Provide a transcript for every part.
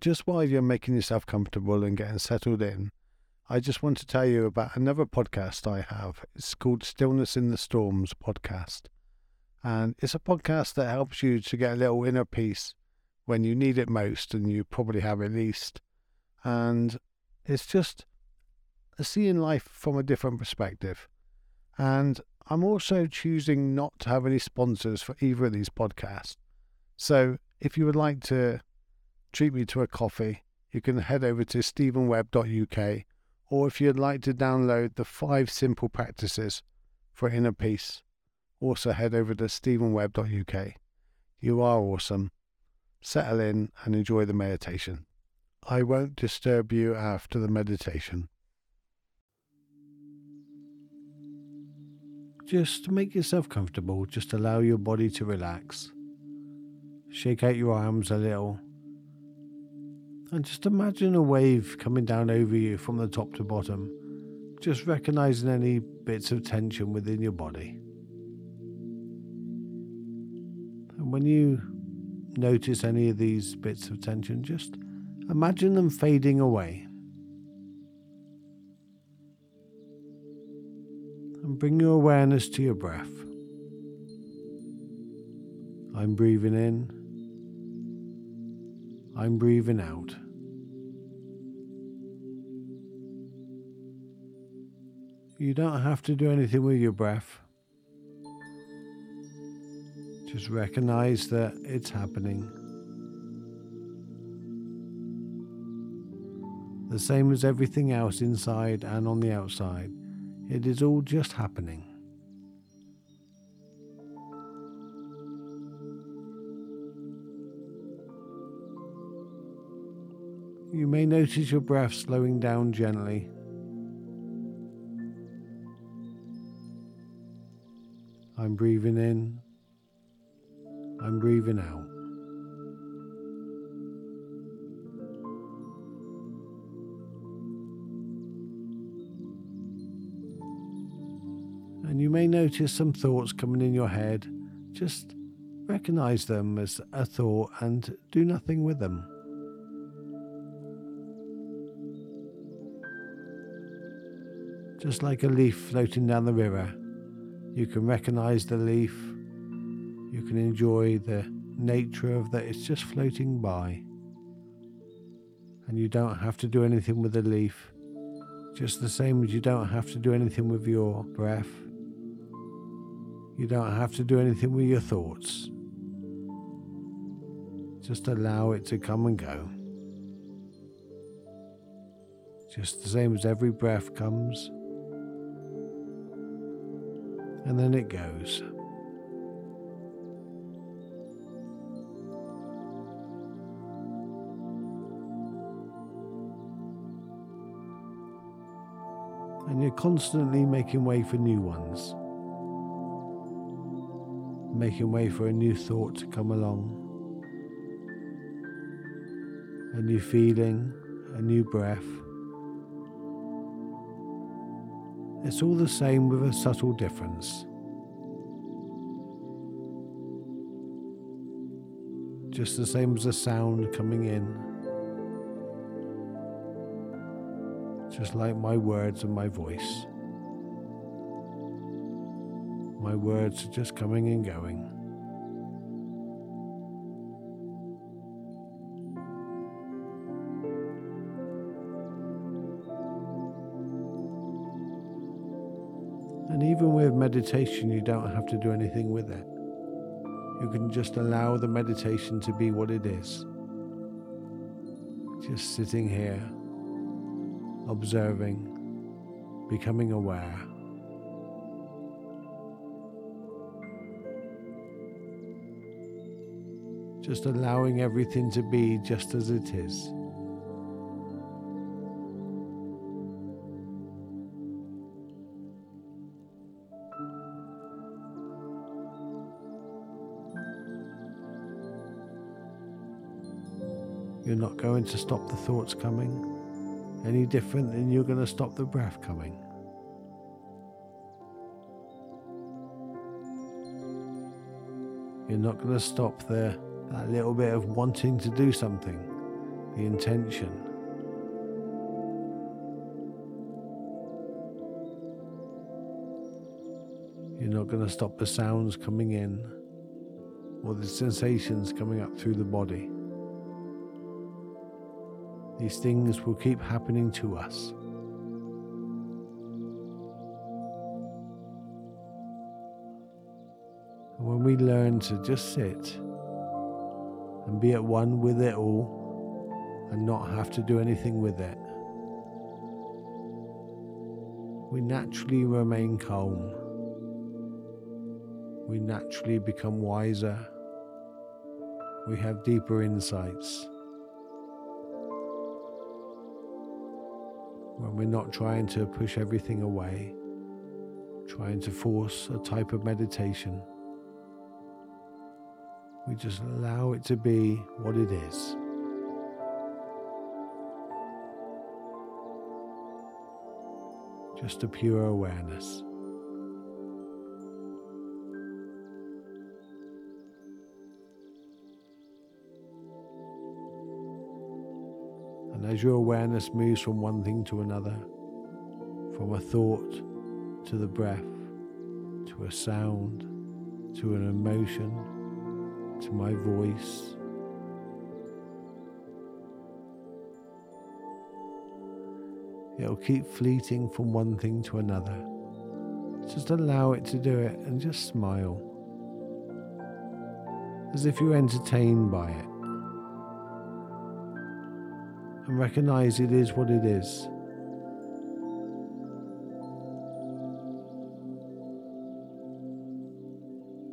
just while you're making yourself comfortable and getting settled in, I just want to tell you about another podcast I have. It's called Stillness in the Storms podcast. And it's a podcast that helps you to get a little inner peace when you need it most, and you probably have it least. And it's just seeing life from a different perspective. And I'm also choosing not to have any sponsors for either of these podcasts. So if you would like to treat me to a coffee, you can head over to stephenwebb.uk or if you'd like to download the five simple practices for inner peace, also head over to stephenwebb.uk. You are awesome. Settle in and enjoy the meditation. I won't disturb you after the meditation. Just make yourself comfortable, just allow your body to relax. Shake out your arms a little and just imagine a wave coming down over you from the top to bottom, just recognizing any bits of tension within your body. And when you notice any of these bits of tension, just imagine them fading away. And bring your awareness to your breath. I'm breathing in. I'm breathing out. You don't have to do anything with your breath. Just recognize that it's happening. The same as everything else inside and on the outside, it is all just happening. You may notice your breath slowing down gently. I'm breathing in, I'm breathing out. And you may notice some thoughts coming in your head. Just recognize them as a thought and do nothing with them. just like a leaf floating down the river. You can recognize the leaf, you can enjoy the nature of that, it's just floating by. And you don't have to do anything with the leaf, just the same as you don't have to do anything with your breath. You don't have to do anything with your thoughts. Just allow it to come and go. Just the same as every breath comes and then it goes. And you're constantly making way for new ones, making way for a new thought to come along, a new feeling, a new breath. It's all the same with a subtle difference. Just the same as the sound coming in. Just like my words and my voice. My words are just coming and going. And even with meditation, you don't have to do anything with it. You can just allow the meditation to be what it is. Just sitting here, observing, becoming aware. Just allowing everything to be just as it is. You're not going to stop the thoughts coming any different than you're going to stop the breath coming. You're not going to stop the, that little bit of wanting to do something the intention. You're not going to stop the sounds coming in or the sensations coming up through the body. These things will keep happening to us. And when we learn to just sit and be at one with it all and not have to do anything with it, we naturally remain calm. We naturally become wiser. We have deeper insights. When we're not trying to push everything away, trying to force a type of meditation. We just allow it to be what it is. Just a pure awareness. As your awareness moves from one thing to another, from a thought to the breath, to a sound, to an emotion, to my voice, it'll keep fleeting from one thing to another. Just allow it to do it and just smile, as if you're entertained by it. And recognize it is what it is.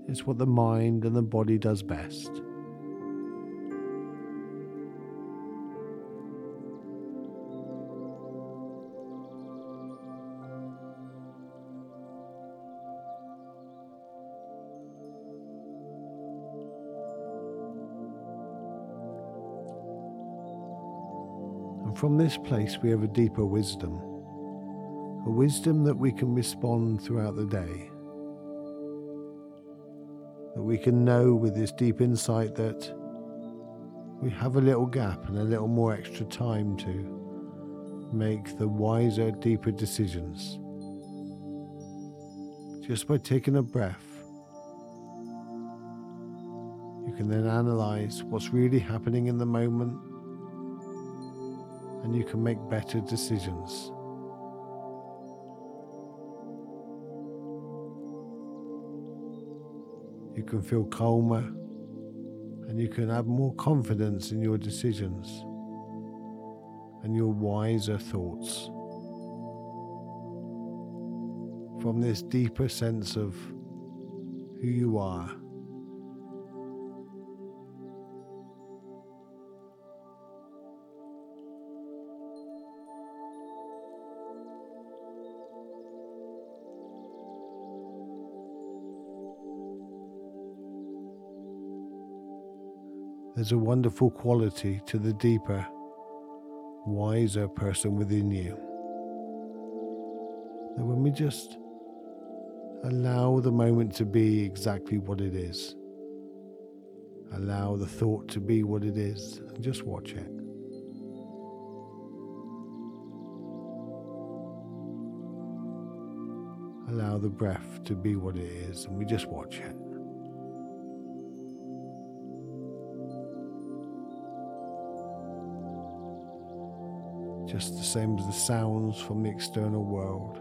It's what the mind and the body does best. From this place, we have a deeper wisdom, a wisdom that we can respond throughout the day. That we can know with this deep insight that we have a little gap and a little more extra time to make the wiser, deeper decisions. Just by taking a breath, you can then analyze what's really happening in the moment and you can make better decisions. You can feel calmer and you can have more confidence in your decisions and your wiser thoughts. From this deeper sense of who you are. There's a wonderful quality to the deeper, wiser person within you. That when we just allow the moment to be exactly what it is, allow the thought to be what it is, and just watch it. Allow the breath to be what it is, and we just watch it. Same as the sounds from the external world.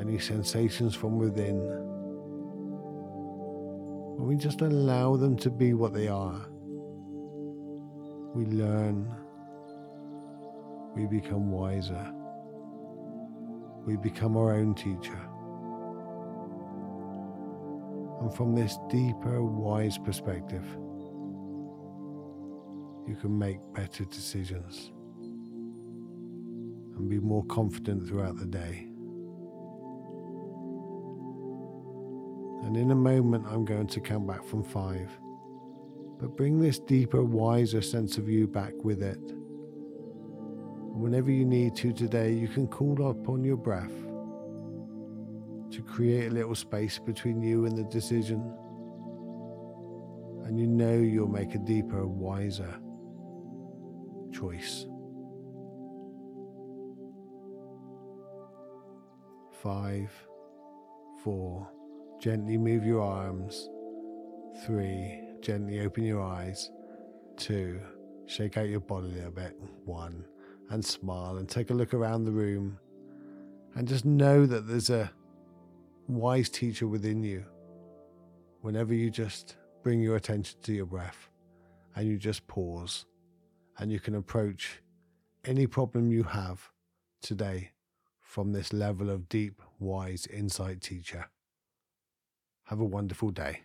Any sensations from within, when we just allow them to be what they are, we learn, we become wiser, we become our own teacher. And from this deeper, wise perspective, you can make better decisions and be more confident throughout the day. And in a moment, I'm going to come back from five. But bring this deeper, wiser sense of you back with it. Whenever you need to today, you can call upon your breath to create a little space between you and the decision. And you know you'll make a deeper, wiser choice. Five, four, gently move your arms. Three, gently open your eyes. Two, shake out your body a little bit. One, and smile and take a look around the room and just know that there's a wise teacher within you whenever you just bring your attention to your breath and you just pause and you can approach any problem you have today from this level of deep, wise insight teacher. Have a wonderful day.